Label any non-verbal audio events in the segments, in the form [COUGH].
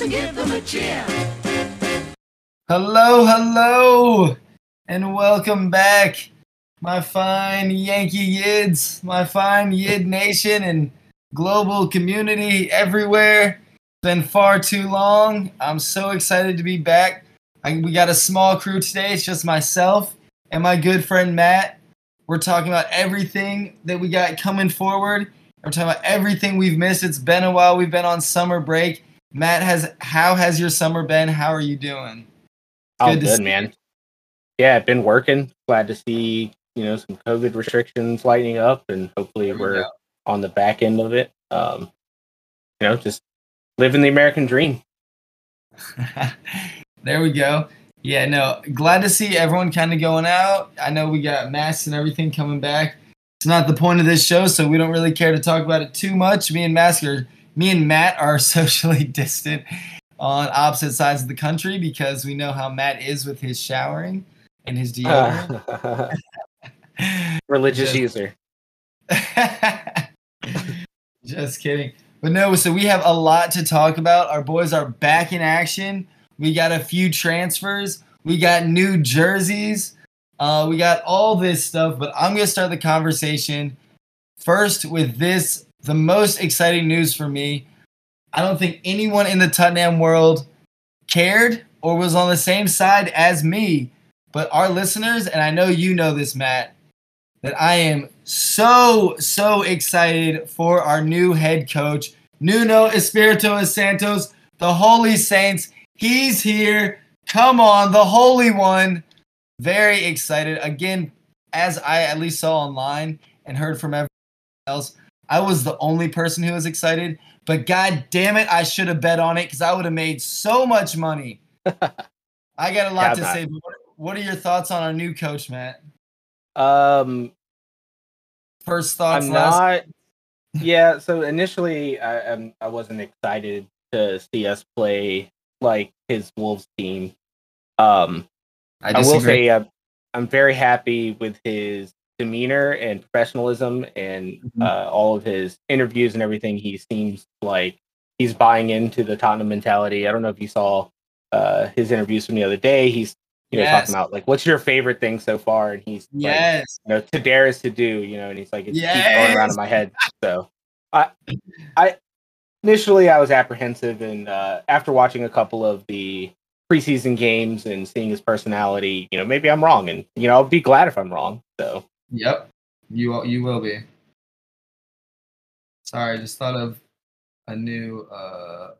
so give them a cheer. Hello, hello, and welcome back, my fine Yankee Yids, my fine Yid Nation and global community everywhere. It's been far too long. I'm so excited to be back. I, we got a small crew today. It's just myself and my good friend Matt. We're talking about everything that we got coming forward. We're talking about everything we've missed. It's been a while. We've been on summer break. Matt has how has your summer been? How are you doing? Oh, Good to good, see man. Yeah, I've been working. Glad to see you know some COVID restrictions lightening up, and hopefully we we're go. on the back end of it. Um, you know, just living the American dream. [LAUGHS] there we go. Yeah, no, glad to see everyone kind of going out. I know we got masks and everything coming back. It's not the point of this show, so we don't really care to talk about it too much. Me and Mask are, me and Matt are [LAUGHS] socially distant on opposite sides of the country because we know how Matt is with his showering and his deodorant. [LAUGHS] Religious Just- user. [LAUGHS] Just kidding. But no, so we have a lot to talk about. Our boys are back in action. We got a few transfers. We got new jerseys. Uh, we got all this stuff. But I'm going to start the conversation first with this the most exciting news for me. I don't think anyone in the Tottenham world cared or was on the same side as me. But our listeners, and I know you know this, Matt, that I am so, so excited for our new head coach, Nuno Espirito Santos, the Holy Saints. He's here. Come on, the Holy One. Very excited. Again, as I at least saw online and heard from everyone else, I was the only person who was excited. But god damn it, I should have bet on it because I would have made so much money. [LAUGHS] I got a lot to say. But what, are your thoughts on our new coach, Matt? Um, First thoughts, I'm last not. Yeah, so initially I um, I wasn't excited to see us play like his Wolves team. Um, I, will disagree. say uh, I'm very happy with his demeanor and professionalism and Mhm. uh, all of his interviews and everything. He seems like he's buying into the Tottenham mentality. I don't know if you saw uh, his interviews from the other day. He's you know Yes. talking about like what's your favorite thing so far, and he's like, Yes. you know, to dare is to do, you know, and he's like, it keeps going around in my head. So I, I initially I was apprehensive, and uh, after watching a couple of the preseason games and seeing his personality, you know, maybe I'm wrong, and you know, I'll be glad if I'm wrong. So Yep. You will- you will be. Sorry, I just thought of a new uh,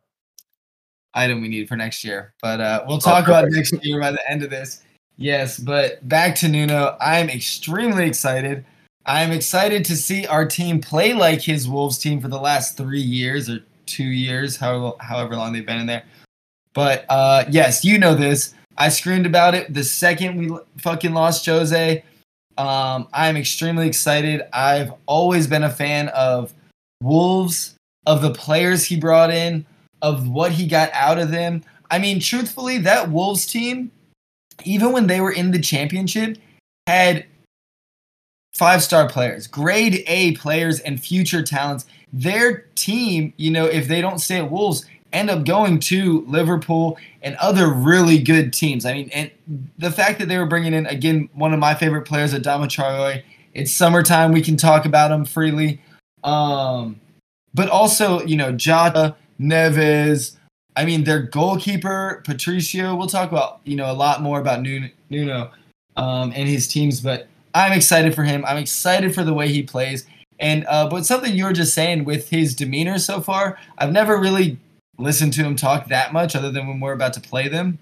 item we need for next year, but uh, we'll talk about next year by the end of this. Yes, but back to Nuno. I'm extremely excited. I'm excited to see our team play like his Wolves team for the last three years or two years, however, however long they've been in there. But uh, yes, you know this. I screamed about it the second we fucking lost Jose. Um, I'm extremely excited. I've always been a fan of Wolves, of the players he brought in, of what he got out of them. I mean, truthfully, that Wolves team, even when they were in the championship, had five star players, grade A players, and future talents. Their team, you know, if they don't stay at Wolves, end up going to Liverpool and other really good teams. I mean, and the fact that they were bringing in again one of my favorite players, Adama Traore. It's summertime; we can talk about him freely. Um, but also, you know, Jota, Neves. I mean, their goalkeeper Patricio. We'll talk about you know a lot more about Nuno, um, and his teams, but I'm excited for him. I'm excited for the way he plays. And uh, but something you were just saying with his demeanor so far, I've never really listened to him talk that much, other than when we're about to play them.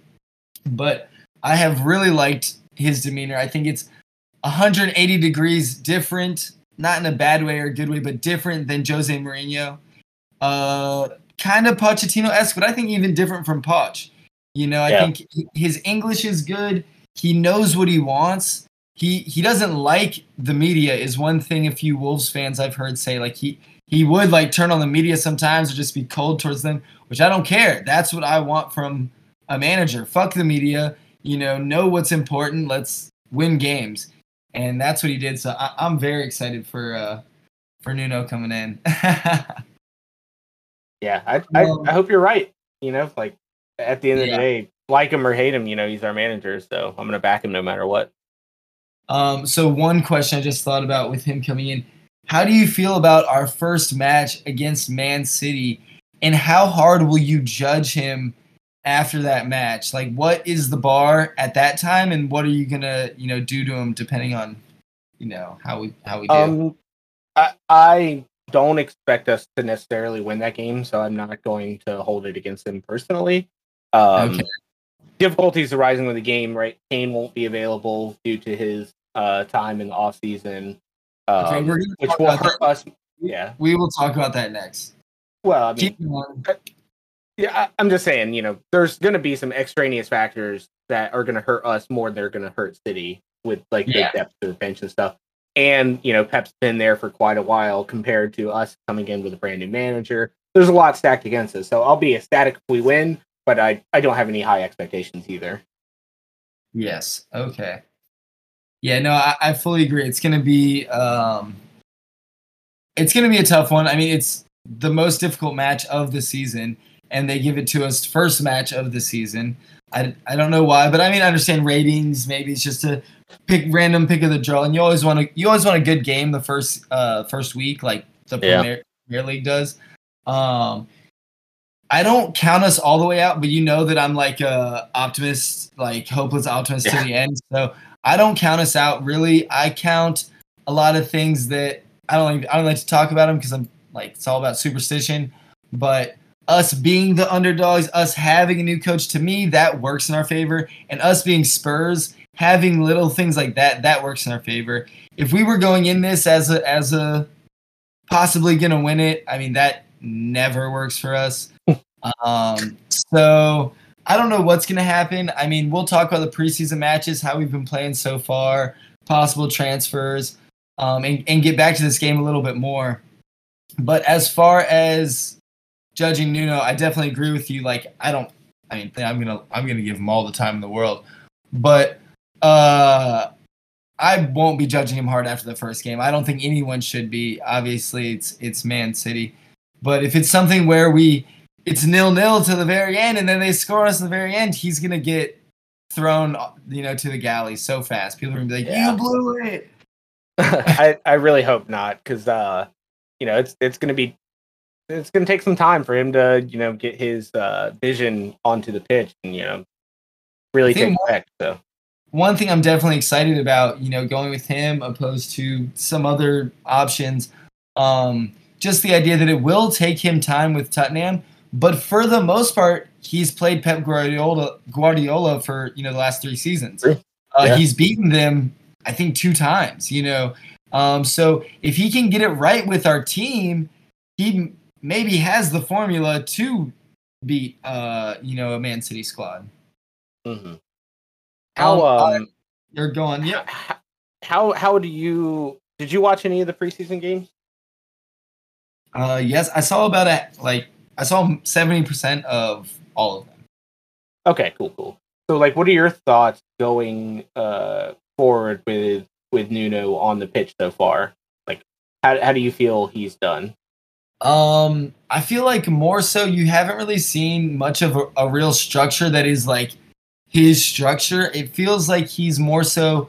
But I have really liked his demeanor. I think it's 180 degrees different, not in a bad way or a good way, but different than Jose Mourinho. Uh, kind of Pochettino esque, but I think even different from Poch. You know, I Yeah. think his English is good. He knows what he wants. He he doesn't like the media is one thing a few Wolves fans I've heard say like he he would like turn on the media sometimes or just be cold towards them, which I don't care. That's what I want from a manager. Fuck the media. You know, know what's important. Let's win games, and that's what he did. So I, I'm very excited for uh for Nuno coming in. [LAUGHS] yeah, I I, Well- I hope you're right. You know, like at the end of Yeah. the day, like him or hate him, you know, he's our manager, so I'm gonna back him no matter what. Um, so one question I just thought about with him coming in: How do you feel about our first match against Man City, and how hard will you judge him after that match? Like, what is the bar at that time, and what are you gonna, you know, do to him depending on, you know, how we how we do? Um, I, I don't expect us to necessarily win that game, so I'm not going to hold it against him personally. Um, Okay. Difficulties arising with the game, right? Kane won't be available due to his uh, time in the off season, um, Okay, we're gonna which will hurt that. us. Yeah. we will talk about that next. Well, I mean, yeah, I, I'm just saying, you know, there's going to be some extraneous factors that are going to hurt us more than they're going to hurt City with like Yeah. the depth of the bench and stuff. And you know, Pep's been there for quite a while compared to us coming in with a brand new manager. There's a lot stacked against us, so I'll be ecstatic if we win, but I I don't have any high expectations either. Yes. Okay. Yeah. No, I, I fully agree. It's gonna be um, it's gonna be a tough one. I mean, it's the most difficult match of the season, and they give it to us first match of the season. I, I don't know why, but I mean, I understand ratings. Maybe it's just a pick random pick of the draw, and you always want to you always want a good game the first uh first week, like the Yeah. Premier, Premier League does. Um, I don't count us all the way out, but you know that I'm like a optimist, like hopeless optimist Yeah. to the end. So I don't count us out really. I count a lot of things that I don't like, I don't like to talk about them because I'm like it's all about superstition. But us being the underdogs, us having a new coach, to me that works in our favor, and us being Spurs having little things like that that works in our favor. If we were going in this as a as a possibly gonna win it, I mean that never works for us. [LAUGHS] um, so I don't know what's gonna happen. I mean, we'll talk about the preseason matches, how we've been playing so far, possible transfers, um, and, and get back to this game a little bit more. But as far as judging Nuno, I definitely agree with you. Like, I don't. I mean, I'm gonna I'm gonna give him all the time in the world, but uh, I won't be judging him hard after the first game. I don't think anyone should be. Obviously, it's it's Man City, but if it's something where we it's nil nil to the very end, and then they score us at the very end, he's gonna get thrown, you know, to the galley so fast. People are gonna be like, Yeah. "You blew it." [LAUGHS] I I really hope not, because uh, you know, it's it's gonna be it's gonna take some time for him to you know get his uh vision onto the pitch and you know really take effect. So one thing I'm definitely excited about, you know, going with him opposed to some other options, um, just the idea that it will take him time with Tottenham, but for the most part, he's played Pep Guardiola Guardiola for you know the last three seasons. Uh, Yeah. He's beaten them, I think, two times. You know, um, so if he can get it right with our team, he m- maybe has the formula to beat, uh, you know, a Man City squad. mhm. how Um, um You're going, yeah. how how do you did you watch any of the preseason games? Uh, yes, I saw about a like I saw seventy percent of all of them. Okay, cool, cool. So, like, what are your thoughts going uh, forward with with Nuno on the pitch so far? Like, how how do you feel he's done? Um, I feel like more so you haven't really seen much of a, a real structure that is like his structure. It feels like he's more so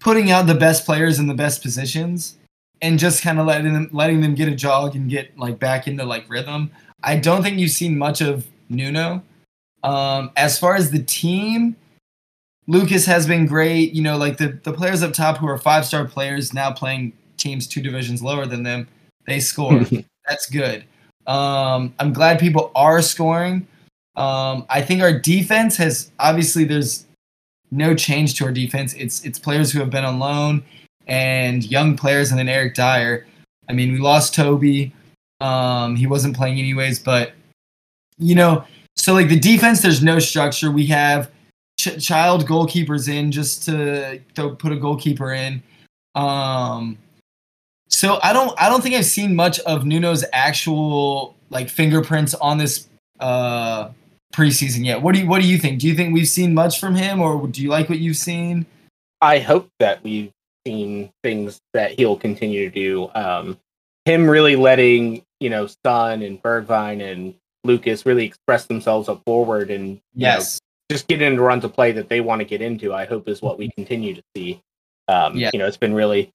putting out the best players in the best positions and just kind of letting them letting them get a jog and get like back into like rhythm. I don't think you've seen much of Nuno. Um, as far as the team, Lucas has been great. You know, like the, the players up top who are five star players now playing teams two divisions lower than them, they score. [LAUGHS] That's good. Um, I'm glad people are scoring. Um, I think our defense has obviously there's no change to our defense. It's it's players who have been on loan and young players, and then Eric Dier. I mean, we lost Toby. Um, he wasn't playing anyways, but you know, so like the defense, there's no structure. We have ch- child goalkeepers in just to, to put a goalkeeper in. Um, so I don't I don't think I've seen much of Nuno's actual like fingerprints on this uh preseason yet. What do you what do you think? Do you think we've seen much from him or do you like what you've seen? I hope that we've seen things that he'll continue to do. Um, him really letting you know Son and Bergwijn and Lucas really express themselves up forward and you know, Yes. just get into runs of play that they want to get into. I hope is what we continue to see. Um, Yeah. You know, it's been really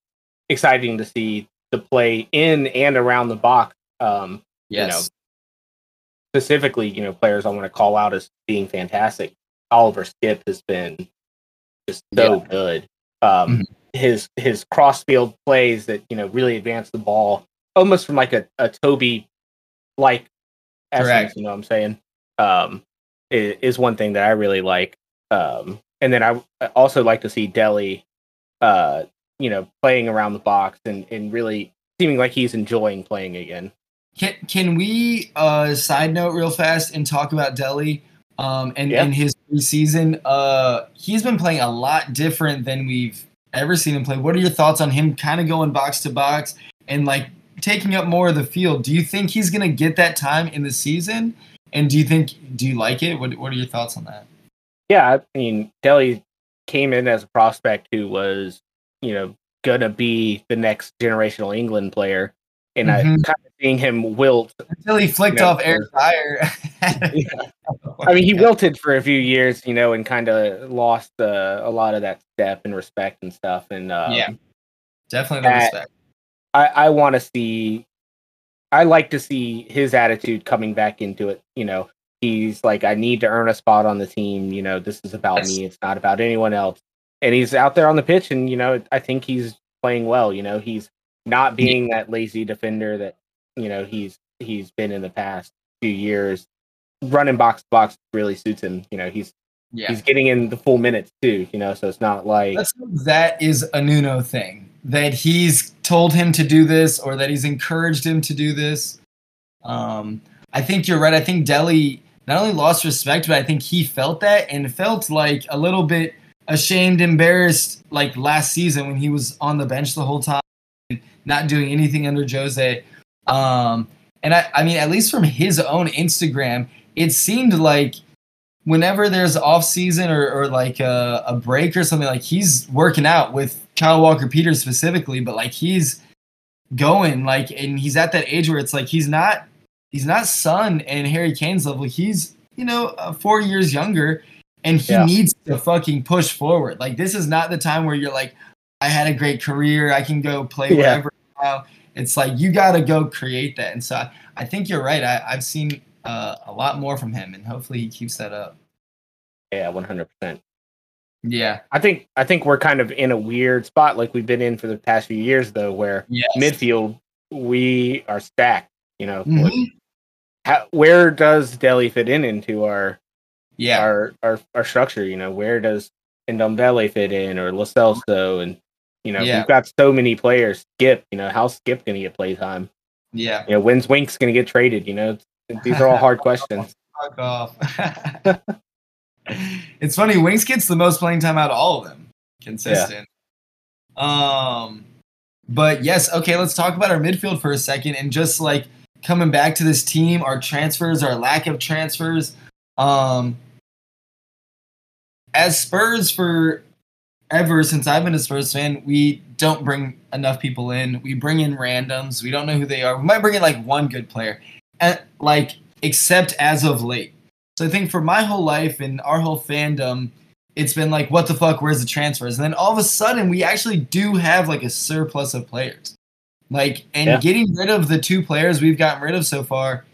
exciting to see the play in and around the box. Um, Yes. specifically, you know, players I want to call out as being fantastic. Oliver Skipp has been just so good. Um, Mhm. His his crossfield plays that you know really advance the ball, almost from like a, a Toby like essence. You know what I'm saying? Um, i- is one thing that I really like. Um, and then I also like to see Dele, uh, you know, playing around the box and and really seeming like he's enjoying playing again. Can can we uh side note real fast and talk about Dele? Um and Yeah. in his preseason, uh he's been playing a lot different than we've ever seen him play. What are your thoughts on him kind of going box to box and like taking up more of the field? Do you think he's gonna get that time in the season? And do you think do you like it? What what are your thoughts on that? Yeah, I mean, Dele came in as a prospect who was, you know, gonna be the next generational England player, and I Mhm. kind of seeing him wilt. Until he flicked Yeah, off Eric Dier. [LAUGHS] I mean, he wilted for a few years, you know, and kind of lost uh, a lot of that step and respect and stuff. And um, Yeah. Definitely the Uh, respect. I, I want to see. I like to see his attitude coming back into it. You know, he's like, I need to earn a spot on the team. You know, this is about Yes. me. It's not about anyone else. And he's out there on the pitch, and you know, I think he's playing well. You know, he's not being that lazy defender that you know he's he's been in the past few years. Running box to box really suits him. You know, he's Yeah. he's getting in the full minutes too. You know, so it's not like Let's that is a Nuno thing. That he's told him to do this or that he's encouraged him to do this. Um, I think you're right. I think Dele not only lost respect, but I think he felt that and felt like a little bit ashamed, embarrassed, like last season when he was on the bench the whole time, not doing anything under Jose. Um, and I, I mean, at least from his own Instagram, it seemed like whenever there's off season or, or like a, a break or something, like he's working out with Kyle Walker Peters specifically, but like he's going like, and he's at that age where it's like he's not he's not Son and Harry Kane's level. He's you know uh, four years younger, and he Yeah. needs to fucking push forward. Like this is not the time where you're like, I had a great career, I can go play Yeah. wherever now. It's like you got to go create that, and so I, I think you're right. I, I've seen uh, a lot more from him, and hopefully he keeps that up. yeah, one hundred percent. Yeah. I think I think we're kind of in a weird spot like we've been in for the past few years though, where Yes. midfield we are stacked. You know, like, Mhm. how, where does Dele fit in into our Yeah. our our, our structure? You know, where does Ndombele fit in or Lo Celso And you know, Yeah. we've got so many players. Skipp, you know, how's Skipp to get playtime? yeah. You know, when's Winks to get traded? You know, these are all hard questions. [LAUGHS] Fuck off. [LAUGHS] it's funny. Winks gets the most playing time out of all of them. Consistent. Um, but yes. Okay. Let's talk about our midfield for a second and just like coming back to this team, our transfers, our lack of transfers. Um, as Spurs for ever since I've been a Spurs fan, we don't bring enough people in. We bring in randoms. We don't know who they are. We might bring in like one good player, and, like except as of late. So I think for my whole life and our whole fandom, it's been like, what the fuck? Where's the transfers? And then all of a sudden, we actually do have like a surplus of players. Like, and Yeah. getting rid of the two players we've gotten rid of so far,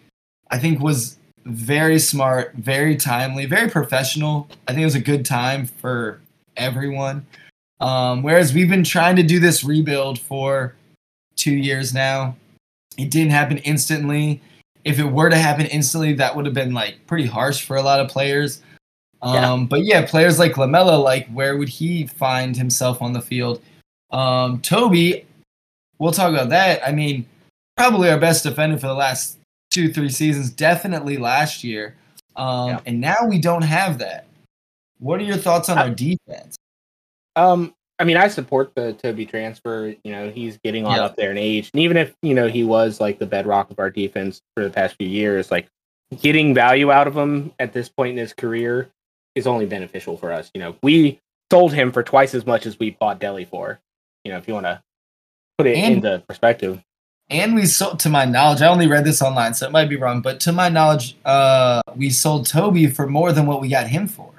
I think was very smart, very timely, very professional. I think it was a good time for everyone. Um, whereas we've been trying to do this rebuild for two years now. It didn't happen instantly. If it were to happen instantly, that would have been like pretty harsh for a lot of players. Um, Yeah. But yeah, players like Lamela, like where would he find himself on the field? Um, Toby, we'll talk about that. I mean, probably our best defender for the last two, three seasons, definitely last year. Um, Yeah. And now we don't have that. What are your thoughts on I- our defense? Um, I mean, I support the Toby transfer. You know, he's getting on Yeah. up there in age, and even if you know he was like the bedrock of our defense for the past few years, like getting value out of him at this point in his career is only beneficial for us. You know, we sold him for twice as much as we bought Dele for. You know, if you want to put it And- into perspective. and we sold to my knowledge. I only read this online, so it might be wrong, but to my knowledge, uh, we sold Toby for more than what we got him for.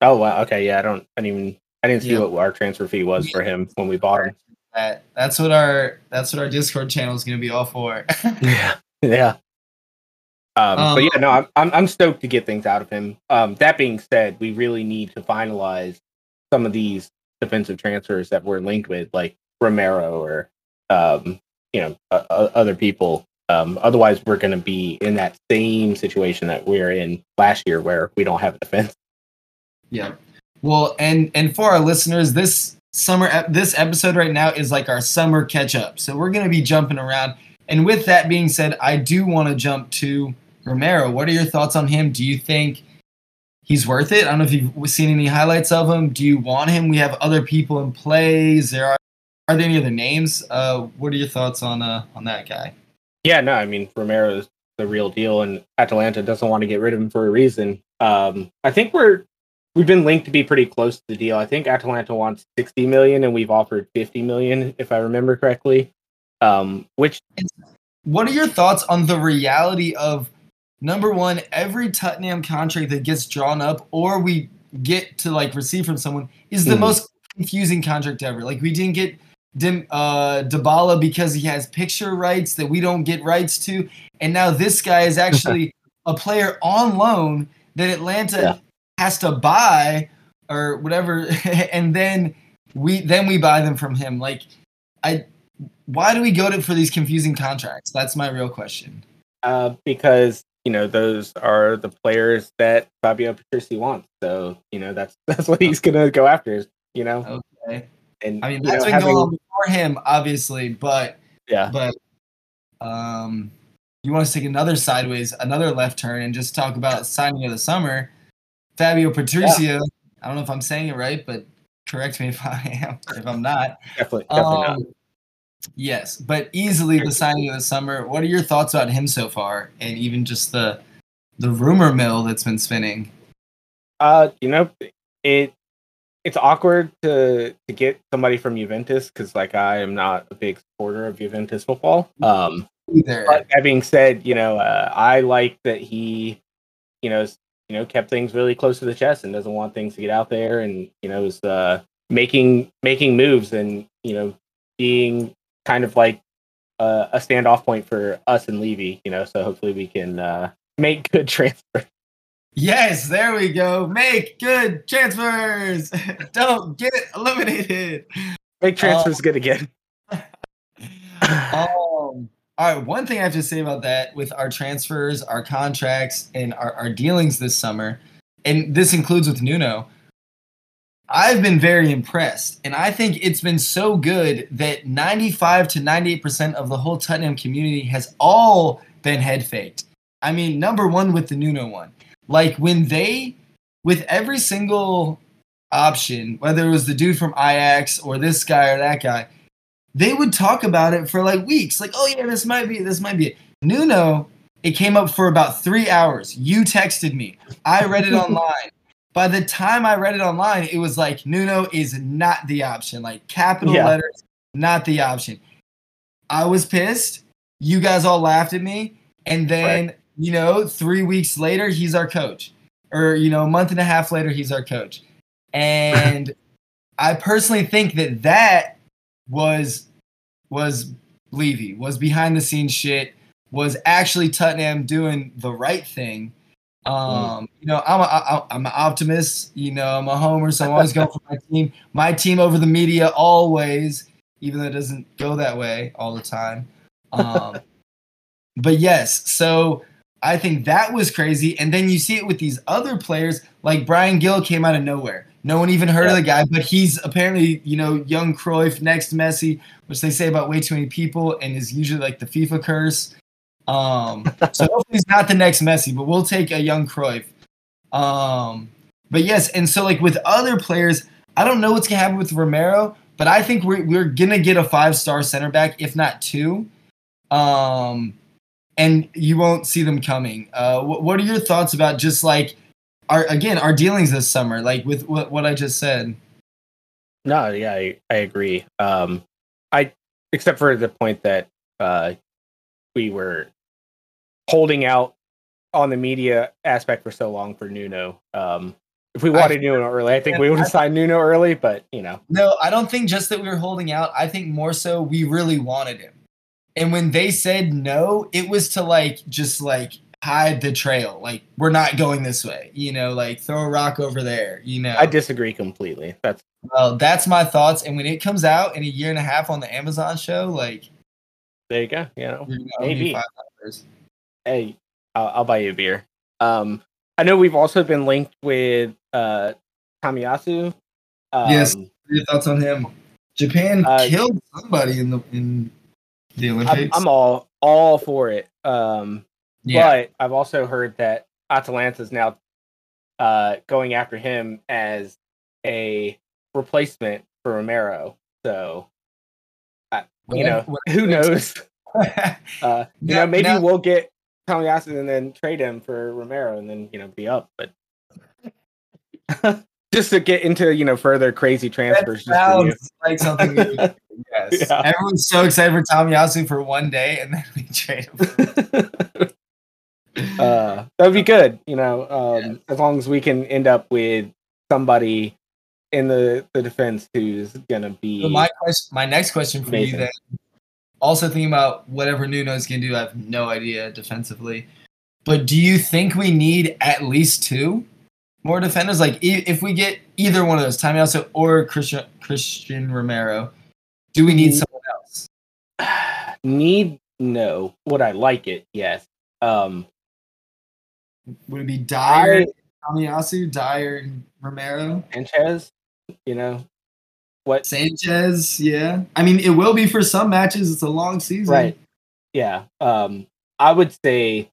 Oh wow. Okay. Yeah. I don't. I didn't even. I didn't see Yeah. what our transfer fee was for him when we bought him. That that's what our that's what our Discord channel is going to be all for. [LAUGHS] Yeah. Yeah. Um, Um, but yeah, no, I'm, I'm I'm stoked to get things out of him. Um, that being said, we really need to finalize some of these defensive transfers that we're linked with, like Romero or um, you know uh, uh, other people. Um, otherwise, we're going to be in that same situation that we were in last year, where we don't have a defense. Yeah. Well, and and for our listeners, this summer this episode right now is like our summer catch up. So we're going to be jumping around. And with that being said, I do want to jump to Romero. What are your thoughts on him? Do you think he's worth it? I don't know if you've seen any highlights of him. Do you want him? We have other people in plays. There are are there any other names? Uh, what are your thoughts on uh on that guy? Yeah, no, I mean Romero is the real deal, and Atalanta doesn't want to get rid of him for a reason. Um, I think we're we've been linked to be pretty close to the deal. I think Atalanta wants sixty million, and we've offered fifty million, if I remember correctly. Um, which What are your thoughts on the reality of number one, every Tottenham contract that gets drawn up or we get to like receive from someone is the Mhm. most confusing contract ever. Like we didn't get Dim, uh, Dybala because he has picture rights that we don't get rights to, and now this guy is [LAUGHS] actually a player on loan that Atalanta Yeah. Has to buy or whatever, [LAUGHS] and then we then we buy them from him. Like I why do we go to for these confusing contracts? That's my real question. uh, because you know those are the players that Fabio Paratici wants, so you know that's [LAUGHS] that's what he's gonna go after. You know, Okay. and I mean that's know, been having- going on before him, obviously, but yeah, but um you want to take another sideways, another left turn and just talk about signing of the summer. Fabio Patricio. I don't know if I'm saying it right, but correct me if I am, [LAUGHS] if I'm not. definitely, definitely not. Um, yes, but easily the signing of the summer. What are your thoughts about him so far, and even just the the rumor mill that's been spinning? Uh, you know, it it's awkward to to get somebody from Juventus because like I am not a big supporter of Juventus football. Um, Either. but that being said, you know, uh, I like that he, you know, you know, kept things really close to the chest and doesn't want things to get out there, and you know, is uh, making making moves and you know, being kind of like uh, a standoff point for us and Levy. You know, so hopefully we can uh, make good [LAUGHS] transfer. Yes, there we go. Make good transfers. [LAUGHS] Don't get eliminated. Make transfers good again. [LAUGHS] All right. One thing I have to say about that with our transfers, our contracts, and our, our dealings this summer, and this includes with Nuno, I've been very impressed. And I think it's been so good that 95 to 98% of the whole Tottenham community has all been head faked. I mean, number one with the Nuno one. Like when they, with every single option, whether it was the dude from Ajax or this guy or that guy, they would talk about it for like weeks. Like, oh yeah, this might be it. This might be it. Nuno, it came up for about three hours. You texted me. I read it [LAUGHS] online. By the time I read it online, it was like Nuno is not the option. Like capital Yeah. letters, not the option. I was pissed. You guys all laughed at me. And then, you know, three weeks later, he's our coach. Or, you know, a month and a half later, he's our coach. And [LAUGHS] I personally think that that was was Levy, was behind the scenes shit, was actually Tottenham doing the right thing. Um, you know, I'm a, I, I'm an optimist. You know, I'm a homer, so I'm always going for my team. My team over the media, always, even though it doesn't go that way all the time. Um, [LAUGHS] but yes, so I think that was crazy. And then you see it with these other players, like Bryan Gil came out of nowhere. No one even heard of the guy, but he's apparently, you know, young Cruyff, next Messi, which they say about way too many people, and is usually like the FIFA curse. Um, so [LAUGHS] hopefully he's not the next Messi, but we'll take a young Cruyff. Um, but yes, and so like with other players, I don't know what's gonna happen with Romero, but I think we're we're gonna get a five star center back, if not two. Um, and you won't see them coming. Uh, what, what are your thoughts about just like our again our dealings this summer, like with what, what I just said? No, yeah, I, I agree. Um, I except for the point that uh, we were holding out on the media aspect for so long for Nuno. Um, if we wanted Nuno early, I think we would have signed Nuno early, but you know. No, I don't think just that we were holding out. I think more so we really wanted him. And when they said no, it was to like just like hide the trail. Like we're not going this way. You know, like throw a rock over there. You know. I disagree completely. That's well, that's my thoughts. And when it comes out in a year and a half on the Amazon show, like there you go. You know, maybe. Hey, I'll, I'll, buy you a beer. Um, I know we've also been linked with uh Tomiyasu. Um, yes, your thoughts on him? Japan uh, killed somebody in the in the Olympics. I'm, I'm all all for it. Um, yeah. but I've also heard that Atalanta is now uh going after him as a replacement for Romero. So, I, you know, [LAUGHS] who knows? [LAUGHS] uh, [LAUGHS] you know, maybe we'll get Tomiyasu and then trade him for Romero and then you know be up. But just to get into you know further crazy transfers. sounds like something. yes, yeah. everyone's so excited for Tomiyasu for one day, and then we trade him. Uh, that would be good, you know, um, yeah. as long as we can end up with somebody in the, the defense who's gonna be. So my question, my next question for amazing. you then. Also thinking about whatever Nuno's gonna do, I have no idea defensively. But do you think we need at least two more defenders? Like if we get either one of those, Tomiyasu or Cristian Cristian Romero, do we need someone else? [SIGHS] Need no. Would I like it? Yes. Um, would it be Dier, Tomiyasu, Dier, and Romero, Sanchez? You know what? Sanchez, yeah. I mean, it will be for some matches. It's a long season, right? Yeah. Um, I would say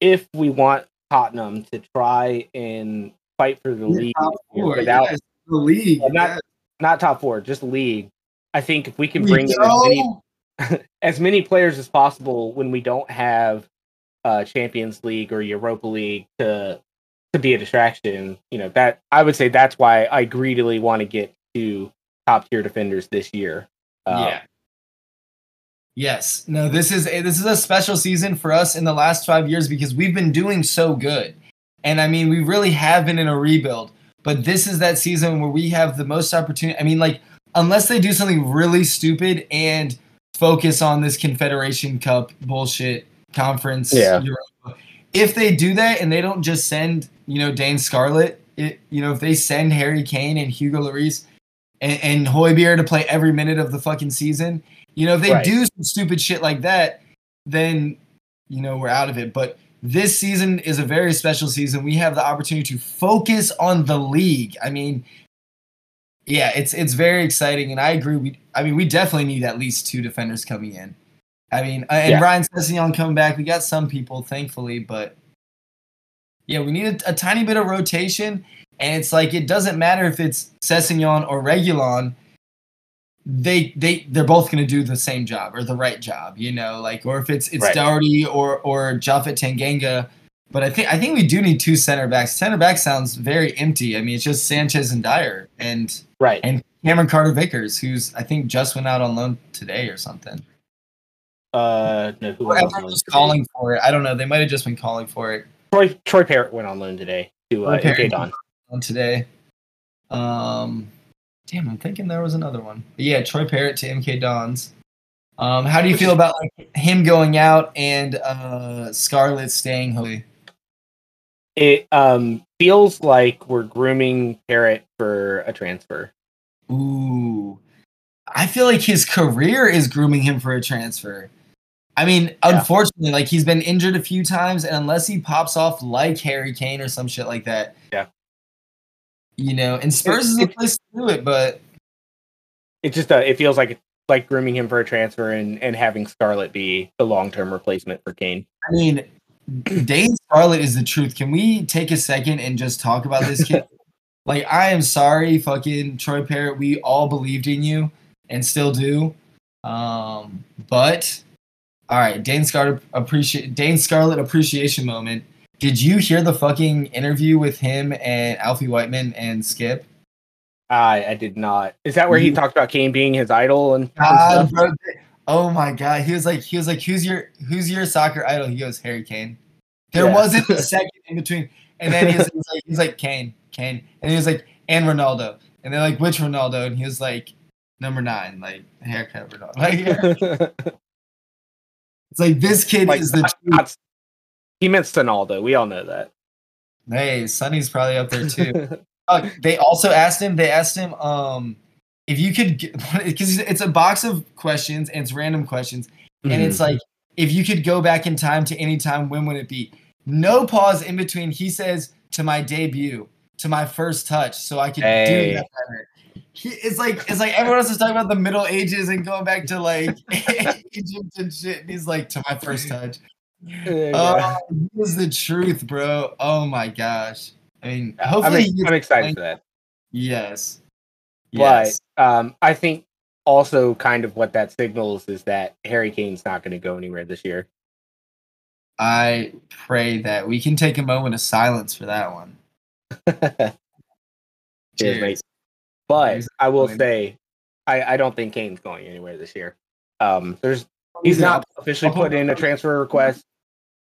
if we want Tottenham to try and fight for the yeah, league four, without yes, the league, not yes. not top four, just league. I think if we can bring in as many, [LAUGHS] as many players as possible when we don't have uh, Champions League or Europa League to to be a distraction. You know that I would say that's why I greedily want to get to top tier defenders this year. Um, yeah. Yes. No. This is a, this is a special season for us in the last five years because we've been doing so good, and I mean we really have been in a rebuild. But this is that season where we have the most opportunity. I mean, like unless they do something really stupid and focus on this Confederation Cup bullshit conference. Yeah. If they do that and they don't just send, you know, Dane Scarlett, it, you know, if they send Harry Kane and Hugo Lloris and, and Højbjerg to play every minute of the fucking season, you know, if they right. do some stupid shit like that, then, you know, we're out of it. But this season is a very special season. We have the opportunity to focus on the league. I mean, yeah, it's it's very exciting, and I agree. We, I mean, we definitely need at least two defenders coming in. I mean, uh, and yeah. Ryan Sessegnon coming back. We got some people, thankfully, but yeah, we need a, a, tiny bit of rotation. And it's like it doesn't matter if it's Sessegnon or Reguilon. They they they're both going to do the same job or the right job, you know. Like, or if it's it's right. Doherty or or Japhet Tanganga. But I think I think we do need two center backs. Center back sounds very empty. I mean, it's just Sanchez and Dier and right and Cameron Carter Vickers, who's I think just went out on loan today or something. Uh, no, who was calling for it. I don't know. They might have just been calling for it. Troy Troy Parrott went on loan today to uh, MK Don. On today. Um, damn, I'm thinking there was another one. But yeah, Troy Parrott to MK Dons. Um, how do you feel about like him going out and uh Scarlett staying home? It um feels like we're grooming Parrott for a transfer. Ooh. I feel like his career is grooming him for a transfer. I mean, yeah. unfortunately, like he's been injured a few times, and unless he pops off like Harry Kane or some shit like that, yeah, you know, and Spurs it, is the place to do it, but it just uh, it feels like like grooming him for a transfer and and having Scarlett be the long term replacement for Kane. I mean, Dane Scarlett is the truth. Can we take a second and just talk about this kid? [LAUGHS] like, I am sorry, fucking Troy Parrott. We all believed in you and still do. Um, but all right, Dane Scarlett appreciate Dane Scarlett appreciation moment. Did you hear the fucking interview with him and Alfie Whiteman and Skipp? I I did not. Is that where he talked about Kane being his idol and, bro, Oh my god, he was like, he was like, who's your who's your soccer idol? He goes, Harry Kane. There Yeah. wasn't a [LAUGHS] second in between, and then he was, he like, he's like Kane, Kane, and he was like, and Ronaldo, and they're like, which Ronaldo? And he was like, number nine, like haircut Ronaldo. [LAUGHS] Like, [LAUGHS] it's like this kid like, is the not- not- he meant Sonaldo. We all know that. Hey, Sonny's probably up there too. [LAUGHS] Uh, they also asked him. They asked him um, if you could, because [LAUGHS] it's a box of questions and it's random questions, and Mm-hmm. it's like if you could go back in time to any time, when would it be? No pause in between. He says to my debut, to my first touch, so I could Hey. do that better. He, it's like it's like everyone else is talking about the Middle Ages and going back to like [LAUGHS] Egypt and shit. And he's like to my first touch. Yeah. Oh, he was the truth, bro. Oh my gosh. I mean, I'm, hopefully, ex- I'm excited playing- for that. Yes. But Yes. um, I think also kind of what that signals is that Harry Kane's not going to go anywhere this year. I pray that we can take a moment of silence for that one. [LAUGHS] Cheers, Cheers. But. I will say, I, I don't think Kane's going anywhere this year. Um, there's he's not officially I'll put- put in a transfer request.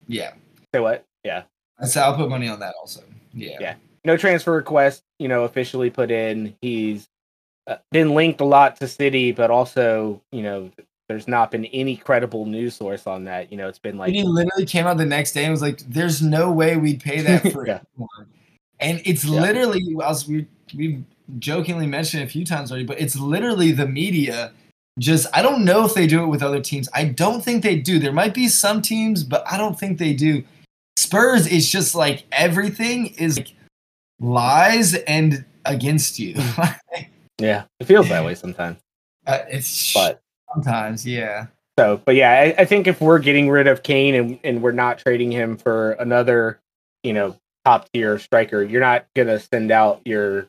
Yeah. Say what? Yeah, said I'll put money on that also. Yeah. Yeah. no transfer request. You know, officially put in. He's uh, been linked a lot to City, but also you know, there's not been any credible news source on that. You know, it's been like he literally came out the next day and was like, "There's no way we'd pay that [LAUGHS] for Yeah. And it's Yeah. literally, as we we jokingly mentioned a few times already, but it's literally the media. Just I don't know if they do it with other teams. I don't think they do. There might be some teams, but I don't think they do. Spurs is just like everything is like lies and against you. [LAUGHS] yeah, it feels that way sometimes. Uh, it's But sometimes, yeah. So, but yeah, I, I think if we're getting rid of Kane and, and we're not trading him for another, you know, top tier striker, you're not gonna send out your,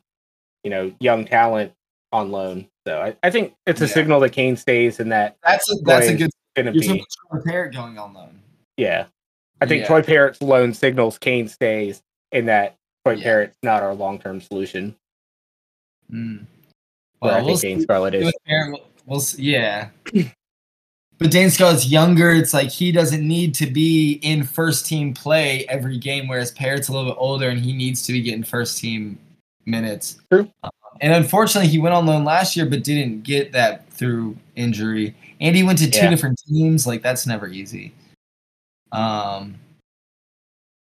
you know, young talent on loan. So I, I think it's a Yeah. signal that Kane stays and that That's a that's a good. gonna You're be Troy Parrott going on loan. yeah. I think Yeah. Troy Parrott's loan signals Kane stays and that Troy Yeah. Parrott's not our long term solution. Mm. Where I we'll think see Scarlett is. We'll, we'll see. Yeah. [CLEARS THROAT] But Dane Scarlett's younger. It's like he doesn't need to be in first team play every game, whereas Parrott's a little bit older and he needs to be getting first team minutes. True. Um, and unfortunately, he went on loan last year, but didn't get that through injury. And he went to two Yeah. different teams. Like that's never easy. Um.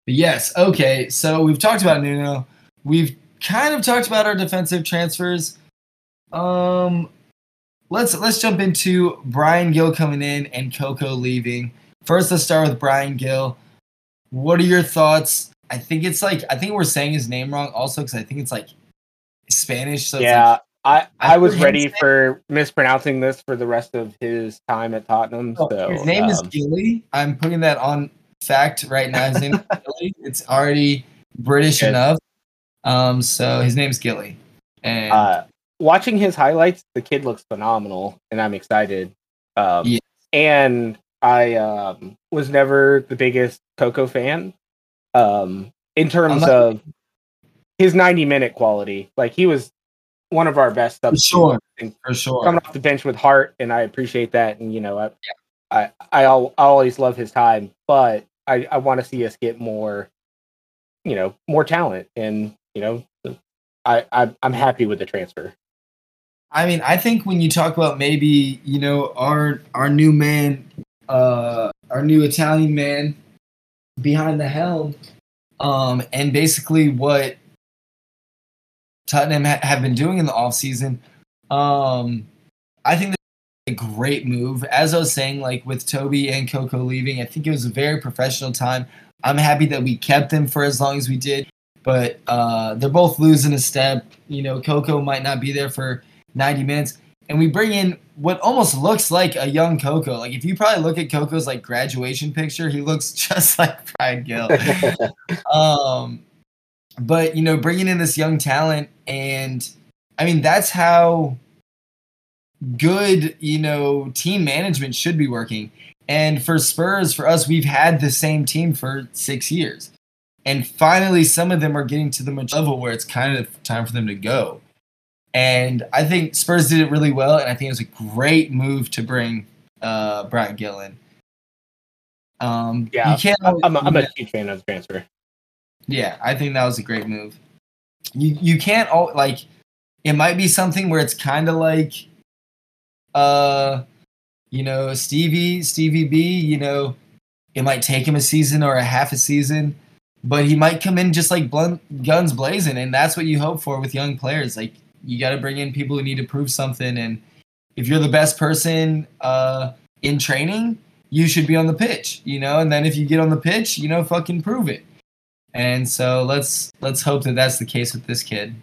But yes. Okay. So we've talked about Nuno. We've kind of talked about our defensive transfers. Um, let's let's jump into Bryan Gil coming in and Coco leaving. First, let's start with Bryan Gil. What are your thoughts? I think it's like I think we're saying his name wrong also because I think it's like Spanish. So yeah. like, I, I I was ready for mispronouncing this for the rest of his time at Tottenham. oh, so his name is um, Gilly. I'm putting that on fact right now. His name is [LAUGHS] Gilly. It's already British Yes. enough. Um, so his name's Gilly. And uh, watching his highlights, the kid looks phenomenal, and I'm excited. Um, Yes. And I um, was never the biggest Coco fan um, in terms of his 90 minute quality. Like he was one of our best for sure, and for sure. coming off the bench with heart, and I appreciate that. And you know, I I, I always love his time, but I, I want to see us get more, you know, more talent, and you know, I, I I'm happy with the transfer. I mean, I think when you talk about maybe you know our our new man, uh, our new Italian man behind the helm, um, and basically what Tottenham ha- have been doing in the off season, um, I think a great move. As I was saying, like with Toby and Coco leaving, I think it was a very professional time. I'm happy that we kept them for as long as we did, but uh, they're both losing a step. You know, Coco might not be there for 90 minutes. And we bring in what almost looks like a young Coco. Like if you probably look at Coco's like graduation picture, he looks [LAUGHS] just like Bryan Gil. [LAUGHS] um, but you know, bringing in this young talent, and I mean that's how good you know team management should be working. And for Spurs, for us, we've had the same team for six years, and finally, some of them are getting to the mature level where it's kind of time for them to go. And I think Spurs did it really well, and I think it was a great move to bring uh, Bryan Gil. Um, Yeah, you can't. I'm, I'm, a, I'm a huge fan of the transfer. Yeah, I think that was a great move. You you can't all like it might be something where it's kind of like uh you know Stevie Stevie B, you know, it might take him a season or a half a season, but he might come in just like blunt guns blazing and that's what you hope for with young players. Like you got to bring in people who need to prove something and if you're the best person uh in training, you should be on the pitch, you know, and then if you get on the pitch, you know, fucking prove it. And so let's let's hope that that's the case with this kid.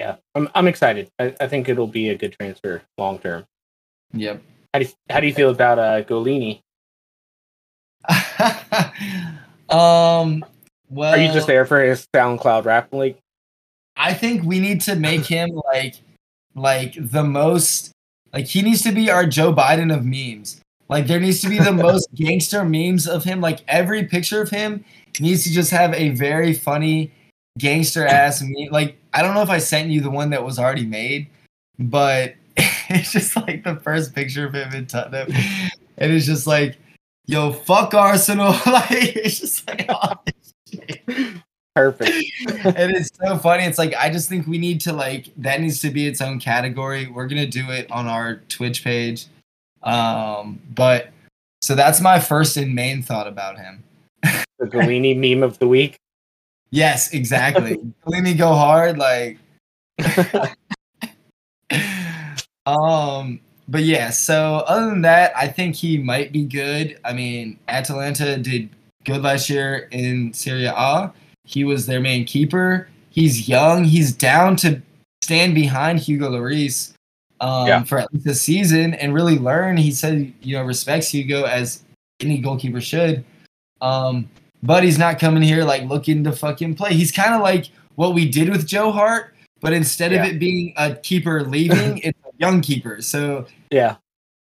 Yeah, I'm I'm excited. I, I think it'll be a good transfer long term. Yep. How do you, how do you feel about uh, Gollini? [LAUGHS] um. Well, Are you just there for his SoundCloud rap league? I think we need to make him like like the most like he needs to be our Joe Biden of memes. Like there needs to be the [LAUGHS] most gangster memes of him. Like every picture of him needs to just have a very funny gangster ass meme. Like I don't know if I sent you the one that was already made, but [LAUGHS] it's just like the first picture of him in Tottenham, and it's just like, yo, fuck Arsenal. [LAUGHS] like it's just like all this shit Perfect. and it's so funny. It's like I just think we need to like that needs to be its own category. We're gonna do it on our Twitch page. Um, but so that's my first and main thought about him. The Gollini meme of the week. Yes, exactly. [LAUGHS] Let me go hard, like [LAUGHS] um but yeah, so other than that, I think he might be good. I mean, Atalanta did good last year in Serie A. He was their main keeper. He's young. He's down to stand behind Hugo Lloris um, Yeah. for at least a season and really learn. He said, you know, respects Hugo as any goalkeeper should. Um, but he's not coming here like looking to fucking play. He's kind of like what we did with Joe Hart, but instead Yeah. of it being a keeper leaving, [LAUGHS] it's a young keeper. So Yeah.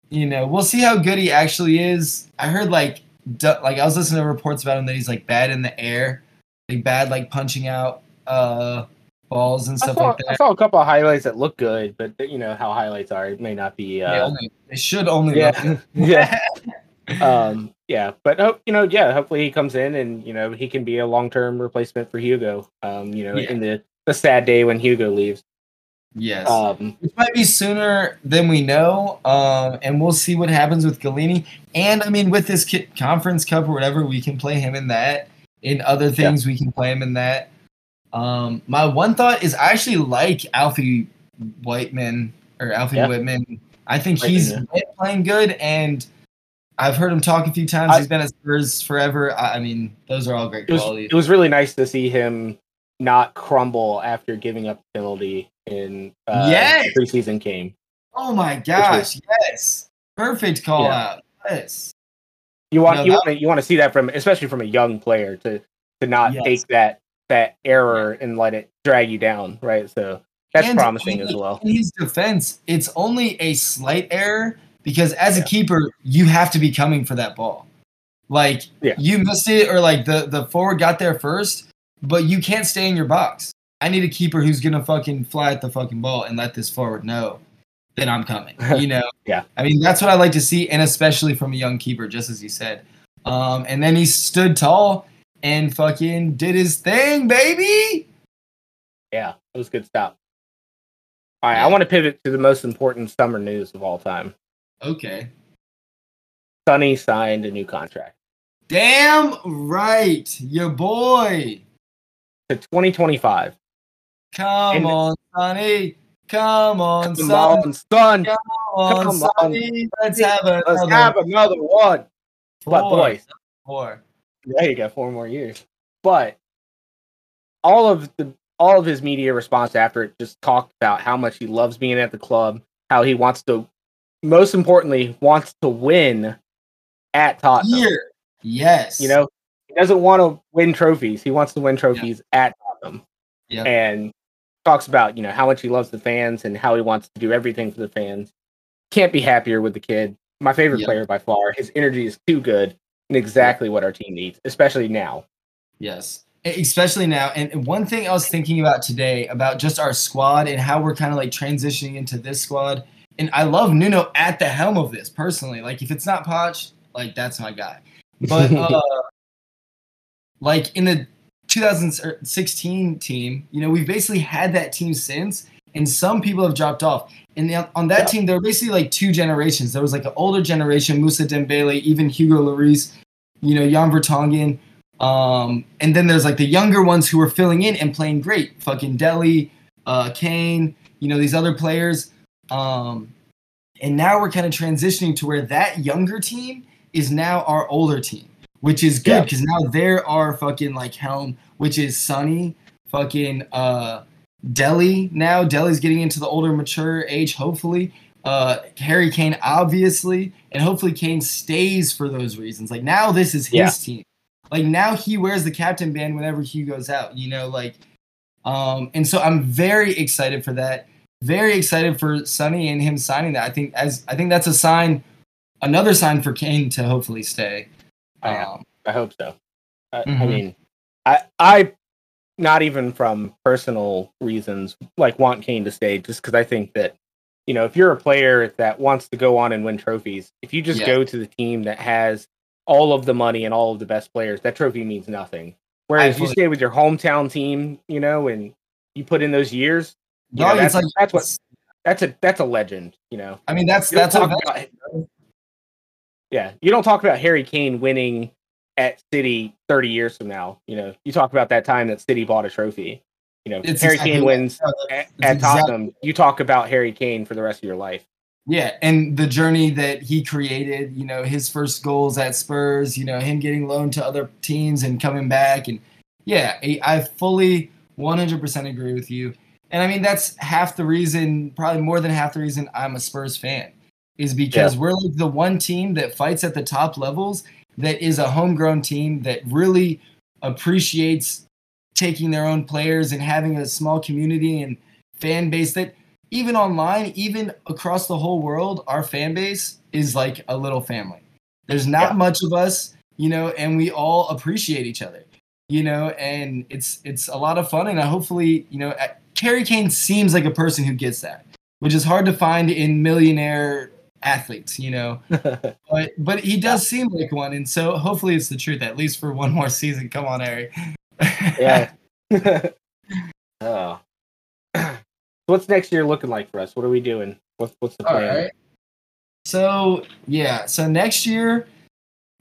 you know, we'll see how good he actually is. I heard like du- like I was listening to reports about him that he's like bad in the air, like bad like punching out uh balls and stuff saw, like that. I saw a couple of highlights that look good, but you know how highlights are. It may not be. They, Uh, only, they should only look [LAUGHS] yeah, yeah, [LAUGHS] um, yeah. But hope you know, yeah. Hopefully he comes in and you know he can be a long term replacement for Hugo. Um, you know, Yeah. in the the sad day when Hugo leaves. yes. Um, Which might be sooner than we know, um, and we'll see what happens with Gollini. And I mean, with this ki- conference cup or whatever, we can play him in that. In other things, we can play him in that. Um, my one thought is I actually like Alfie Whiteman or Alfie Yeah. Whitman. I think he's yeah. playing good, and I've heard him talk a few times. I- he's been at Spurs forever. I, I mean, those are all great it was qualities. it was really nice to see him not crumble after giving up the penalty in uh, Yes! the preseason game. oh my gosh! Yes, perfect call Yeah. out. Yes. You want No, you want to you want to see that from especially from a young player to to not Yes. take that that error and let it drag you down, right? So that's And promising as well. In his defense, it's only a slight error because as Yeah. a keeper, you have to be coming for that ball. Like Yeah. you missed it, or like the the forward got there first, but you can't stay in your box. I need a keeper who's gonna fucking fly at the fucking ball and let this forward know that I'm coming. [LAUGHS] You know? Yeah. I mean, that's what I like to see, and especially from a young keeper, just as you said. Um, and then he stood tall and fucking did his thing, baby. Yeah, it was good stop. All right. I want to pivot to the most important summer news of all time. Okay. Sonny signed a new contract Damn right, your boy. to 2025. Come And- on, Sonny. Come on, Come son. on, son. Come on, come on. Let's have another Let's have another one. But four. boys, Four. Yeah, you got four more years. But all of the all of his media response after it just talked about how much he loves being at the club, how he wants to most importantly wants to win at Tottenham. Here. Yes. You know, he doesn't want to win trophies. He wants to win trophies at Tottenham. Yeah. And talks about, you know, how much he loves the fans and how he wants to do everything for the fans. Can't be happier with the kid. My favorite Yep. player by far. His energy is too good and exactly what our team needs, especially now. Yes. Especially now. And one thing I was thinking about today about just our squad and how we're kind of like transitioning into this squad and I love Nuno at the helm of this personally. Like if it's not Poch, like that's my guy. But [LAUGHS] uh, like in the 2016 team, you know, we've basically had that team since, and some people have dropped off. And the, on that yeah. team, there were basically like two generations. There was like an older generation, Mousa Dembele, even Hugo Lloris, you know, Jan Vertonghen. Um, and then there's like the younger ones who were filling in and playing great. Fucking Dele, uh, Kane, you know, these other players. Um, and now we're kind of transitioning to where that younger team is now our older team, which is good because yeah. now there are fucking like Helm, which is Sonny, fucking uh, Dele now. Dele's getting into the older, mature age, hopefully. Uh, Harry Kane, obviously, and hopefully Kane stays for those reasons. Like now, this is his yeah. team. Like now, he wears the captain band whenever he goes out. You know, like, um, and so I'm very excited for that. Very excited for Sonny and him signing that. I think as I think that's a sign, another sign for Kane to hopefully stay. Um, I hope so. I, mm-hmm. I mean, I I not even from personal reasons like want Kane to stay, just because I think that you know if you're a player that wants to go on and win trophies, if you just yeah. go to the team that has all of the money and all of the best players, that trophy means nothing. Whereas you stay with your hometown team, you know, and you put in those years, no, know, that's, like, that's what that's a that's a legend, you know. I mean, that's that's about, yeah. You don't talk about Harry Kane winning at City 30 years from now. You know, you talk about that time that City bought a trophy. You know, it's Harry exactly Kane wins at, at Tottenham. You talk about Harry Kane for the rest of your life. Yeah, and the journey that he created, you know, his first goals at Spurs, you know, him getting loaned to other teams and coming back. And yeah, I fully 100% agree with you. And I mean, that's half the reason, probably more than half the reason I'm a Spurs fan, is because yeah. we're like the one team that fights at the top levels that is a homegrown team that really appreciates taking their own players and having a small community and fan base that even online, even across the whole world, our fan base is like a little family. There's not yeah. much of us, you know, and we all appreciate each other, you know, and it's it's a lot of fun. And I hopefully, you know, Harry Kane seems like a person who gets that, which is hard to find in millionaire athletes, you know. [LAUGHS] but but he does seem like one, and so hopefully it's the truth at least for one more season. Come on, Harry. yeah. [LAUGHS] [LAUGHS] oh. [CLEARS THROAT] what's next year looking like for us? What are we doing? What's what's the plan? So yeah, so next year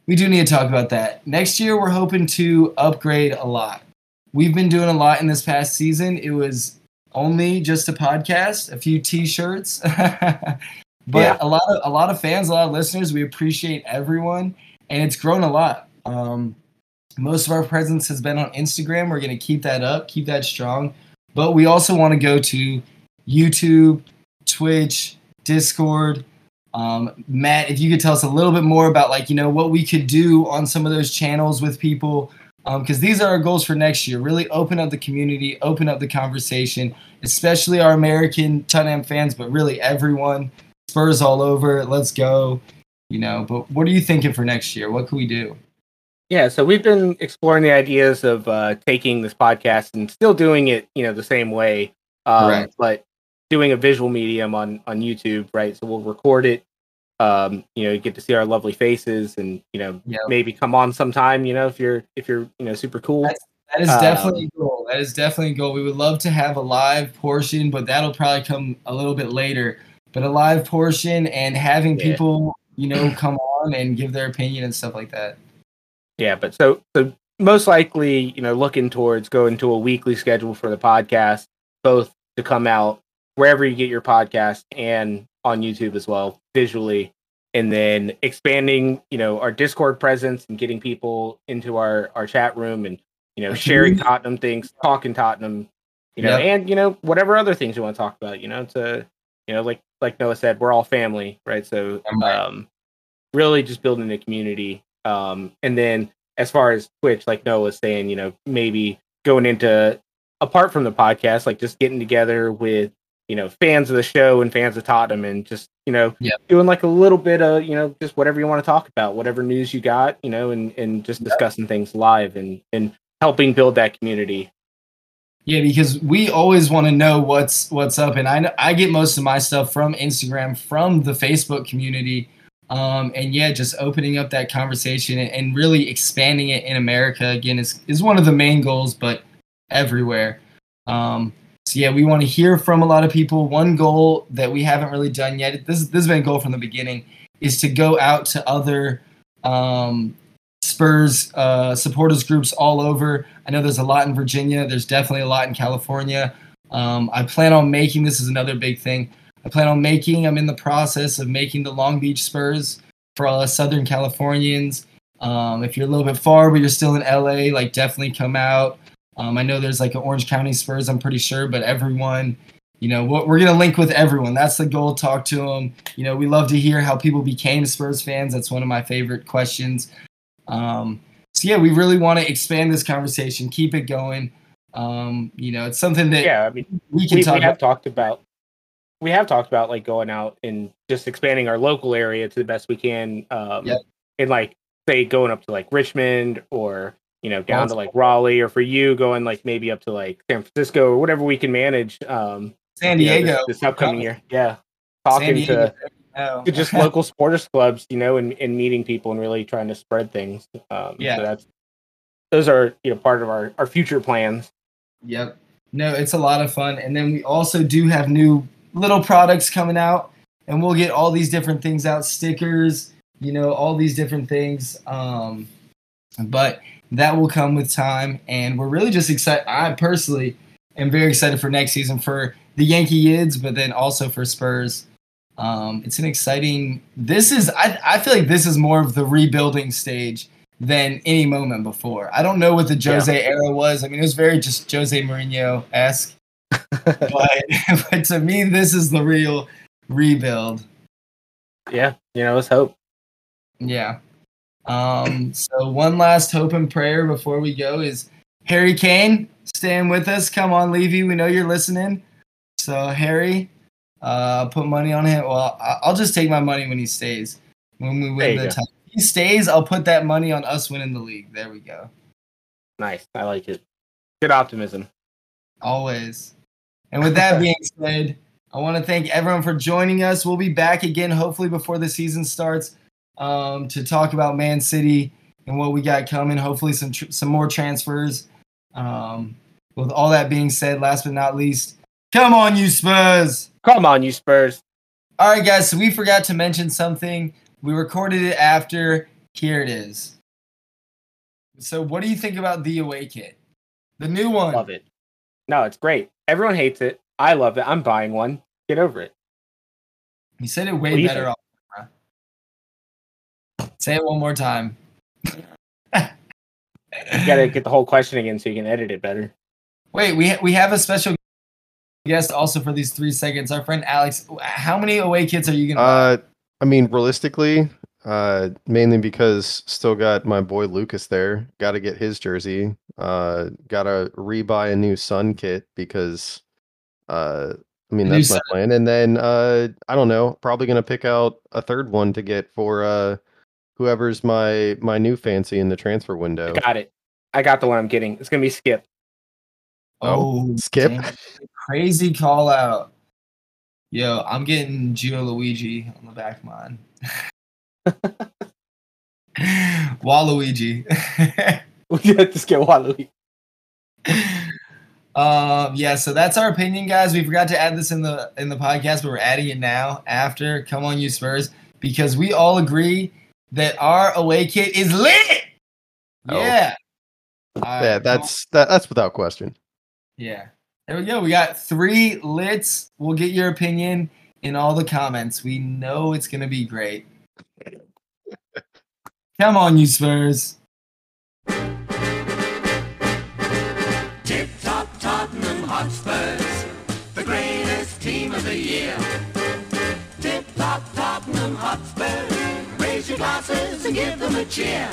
we do need to talk about that. Next year we're hoping to upgrade a lot. We've been doing a lot in this past season. It was only just a podcast, a few t-shirts, but yeah. a lot of a lot of fans, a lot of listeners. We appreciate everyone, and it's grown a lot. Um, most of our presence has been on Instagram. We're going to keep that up, keep that strong, but we also want to go to YouTube, Twitch, Discord. Um, Matt, if you could tell us a little bit more about like you know what we could do on some of those channels with people, because um, these are our goals for next year. Really open up the community, open up the conversation, especially our American Tottenham fans, but really everyone. Spurs all over. Let's go. You know, but what are you thinking for next year? What can we do? Yeah, so we've been exploring the ideas of uh, taking this podcast and still doing it, you know, the same way, um, but doing a visual medium on on YouTube, right? So we'll record it, um, you know, you get to see our lovely faces, and you know, yep. maybe come on sometime, you know, if you're if you're you know super cool. That's, that is definitely um, a goal. That is definitely a goal. We would love to have a live portion, but that'll probably come a little bit later but a live portion and having yeah. people, you know, [CLEARS THROAT] come on and give their opinion and stuff like that. Yeah, but so so most likely, you know, looking towards going to a weekly schedule for the podcast, both to come out wherever you get your podcast and on YouTube as well, visually, and then expanding, you know, our Discord presence and getting people into our our chat room and you know sharing Tottenham things, talking Tottenham, you know, yep. and you know whatever other things you want to talk about, you know, to you know like like Noah said, we're all family, right? So um, really just building a community. Um, and then as far as Twitch, like Noah was saying, you know, maybe going into apart from the podcast, like just getting together with you know fans of the show and fans of Tottenham, and just you know yep. doing like a little bit of you know just whatever you want to talk about, whatever news you got, you know, and and just discussing things live and and helping build that community. Yeah, because we always want to know what's what's up, and I know, I get most of my stuff from Instagram, from the Facebook community, um, and yeah, just opening up that conversation and, and really expanding it in America again is is one of the main goals, but everywhere. Um, so yeah, we want to hear from a lot of people. One goal that we haven't really done yet. This this has been a goal from the beginning, is to go out to other um, Spurs uh, supporters groups all over. I know there's a lot in Virginia. There's definitely a lot in California. Um, I plan on making this is another big thing. I plan on making. I'm in the process of making the Long Beach Spurs for all us Southern Californians. Um, if you're a little bit far, but you're still in LA, like definitely come out. Um, I know there's like an Orange County Spurs, I'm pretty sure, but everyone, you know, we're going to link with everyone. That's the goal. Talk to them. You know, we love to hear how people became Spurs fans. That's one of my favorite questions. Um, so, yeah, we really want to expand this conversation, keep it going. Um, you know, it's something that yeah, I mean, we can we, talk we have about. talked about. We have talked about like going out and just expanding our local area to the best we can. Um, yep. And like, say, going up to like Richmond or you know, down to like Raleigh, or for you going like maybe up to like San Francisco or whatever we can manage. Um, San Diego you know, this, this, upcoming year, yeah, talking to, to just local sports clubs, you know, and, and meeting people and really trying to spread things. Um, yeah, so that's those are you know part of our our future plans. Yep. No, it's a lot of fun, and then we also do have new little products coming out, and we'll get all these different things out, stickers, you know, all these different things. Um, but that will come with time, and we're really just excited. I personally am very excited for next season for the Yankee Yids, but then also for Spurs. Um, it's an exciting. This is I, I feel like this is more of the rebuilding stage than any moment before. I don't know what the Jose yeah. era was. I mean, it was very just Jose Mourinho esque, [LAUGHS] but, but to me, this is the real rebuild. Yeah, you know, let's hope. Yeah. Um, so one last hope and prayer before we go is Harry Kane staying with us. Come on, Levy. We know you're listening. So Harry, uh, put money on him. Well, I'll just take my money when he stays. When we win the title, he stays. I'll put that money on us winning the league. There we go. Nice. I like it. Good optimism. Always. And with that [LAUGHS] being said, I want to thank everyone for joining us. We'll be back again, hopefully before the season starts um, to talk about Man City and what we got coming. Hopefully, some tr- some more transfers. Um, with all that being said, last but not least, come on, you Spurs! Come on, you Spurs! All right, guys. So we forgot to mention something. We recorded it after. Here it is. So, what do you think about the away kit? The new one. Love it. No, it's great. Everyone hates it. I love it. I'm buying one. Get over it. You said it way better off Say it one more time. you gotta get the [LAUGHS] whole question again so you can edit it better. Wait, we ha- we have a special guest also for these three seconds. Our friend Alex. How many away kits are you gonna? Uh. I mean, realistically, uh, mainly because still got my boy Lucas there. Got to get his jersey. Uh, got to rebuy a new Son kit because, uh, I mean that's my plan. And then uh, I don't know, probably gonna pick out a third one to get for uh whoever's my my new fancy in the transfer window. I got it. I got the one I'm getting. It's gonna be Skipp. Oh, oh Skipp! Crazy call out. Yo, I'm getting Gio Luigi on the back of mine. [LAUGHS] Waluigi. [LAUGHS] we have to get Waluigi. Um, yeah, so that's our opinion, guys. We forgot to add this in the in the podcast, but we're adding it now after. Come on, you Spurs, because we all agree that our away kit is lit. Oh. Yeah. yeah, that's that, that's without question. Yeah. There we go. We got three lits. We'll get your opinion in all the comments. We know it's gonna be great. [LAUGHS] Come on, you Spurs. Tip top Tottenham Hotspurs, the greatest team of the year. Tip top Tottenham Hotspurs raise your glasses and give them a cheer.